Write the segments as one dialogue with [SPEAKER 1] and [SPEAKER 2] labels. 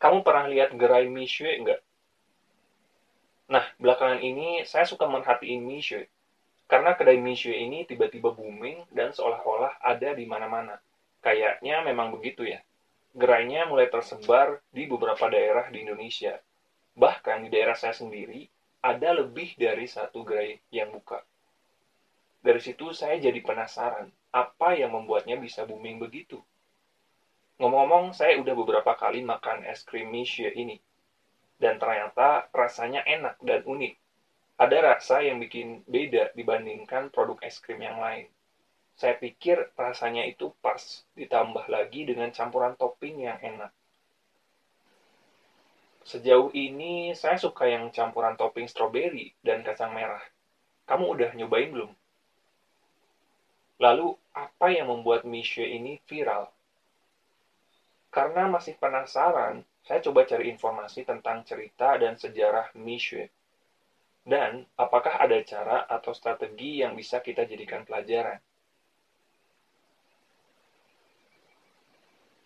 [SPEAKER 1] Kamu pernah lihat gerai Mishue nggak? Nah, belakangan ini saya suka merhatiin Mishue. Karena kedai Mishue ini tiba-tiba booming dan seolah-olah ada di mana-mana. Kayaknya memang begitu ya. Gerainya mulai tersebar di beberapa daerah di Indonesia. Bahkan di daerah saya sendiri, ada lebih dari satu gerai yang buka. Dari situ saya jadi penasaran, apa yang membuatnya bisa booming begitu? Ngomong-ngomong, saya udah beberapa kali makan es krim Mishue ini. Dan ternyata rasanya enak dan unik. Ada rasa yang bikin beda dibandingkan produk es krim yang lain. Saya pikir rasanya itu pas, ditambah lagi dengan campuran topping yang enak. Sejauh ini, saya suka yang campuran topping stroberi dan kacang merah. Kamu udah nyobain belum? Lalu, apa yang membuat Mishue ini viral? Karena masih penasaran, saya coba cari informasi tentang cerita dan sejarah Mishue. Dan apakah ada cara atau strategi yang bisa kita jadikan pelajaran.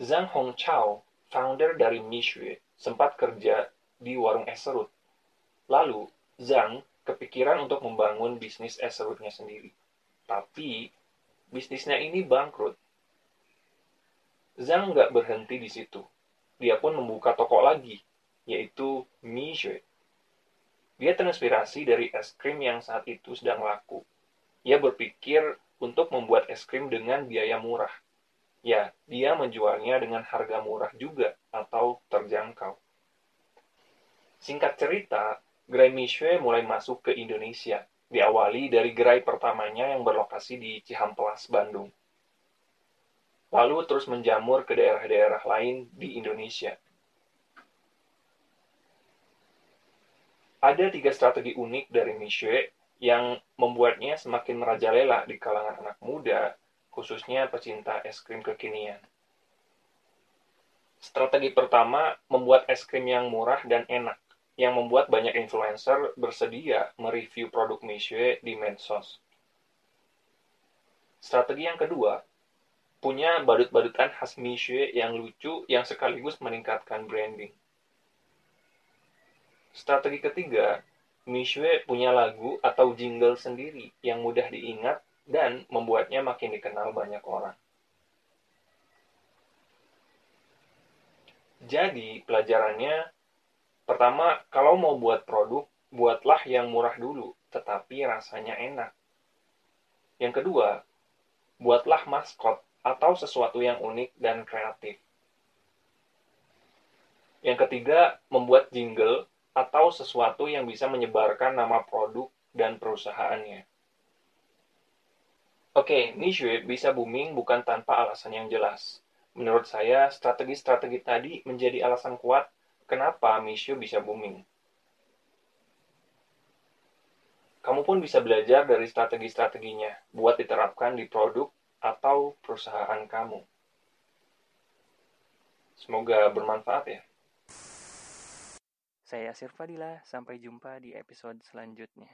[SPEAKER 1] Zhang Hongchao, founder dari Mishue, sempat kerja di warung es serut. Lalu, Zhang kepikiran untuk membangun bisnis es serutnya sendiri. Tapi, bisnisnya ini bangkrut Zhang nggak berhenti di situ. Dia pun membuka toko lagi, yaitu Mishue. Dia terinspirasi dari es krim yang saat itu sedang laku. Ia berpikir untuk membuat es krim dengan biaya murah. Ya, dia menjualnya dengan harga murah juga atau terjangkau. Singkat cerita, gerai Mishue mulai masuk ke Indonesia, diawali dari gerai pertamanya yang berlokasi di Cihamplas, Bandung lalu terus menjamur ke daerah-daerah lain di Indonesia. Ada tiga strategi unik dari Mishue yang membuatnya semakin merajalela di kalangan anak muda, khususnya pecinta es krim kekinian. Strategi pertama, membuat es krim yang murah dan enak, yang membuat banyak influencer bersedia mereview produk Mishue di medsos. Strategi yang kedua, punya badut-badutan khas Mishue yang lucu yang sekaligus meningkatkan branding. Strategi ketiga, Mishue punya lagu atau jingle sendiri yang mudah diingat dan membuatnya makin dikenal banyak orang. Jadi, pelajarannya pertama, kalau mau buat produk, buatlah yang murah dulu, tetapi rasanya enak. Yang kedua, buatlah maskot atau sesuatu yang unik dan kreatif. Yang ketiga, membuat jingle atau sesuatu yang bisa menyebarkan nama produk dan perusahaannya. Oke, Mishue bisa booming bukan tanpa alasan yang jelas. Menurut saya, strategi-strategi tadi menjadi alasan kuat kenapa Mishue bisa booming. Kamu pun bisa belajar dari strategi-strateginya buat diterapkan di produk atau perusahaan kamu. Semoga bermanfaat ya.
[SPEAKER 2] Saya Yasir Fadila, sampai jumpa di episode selanjutnya.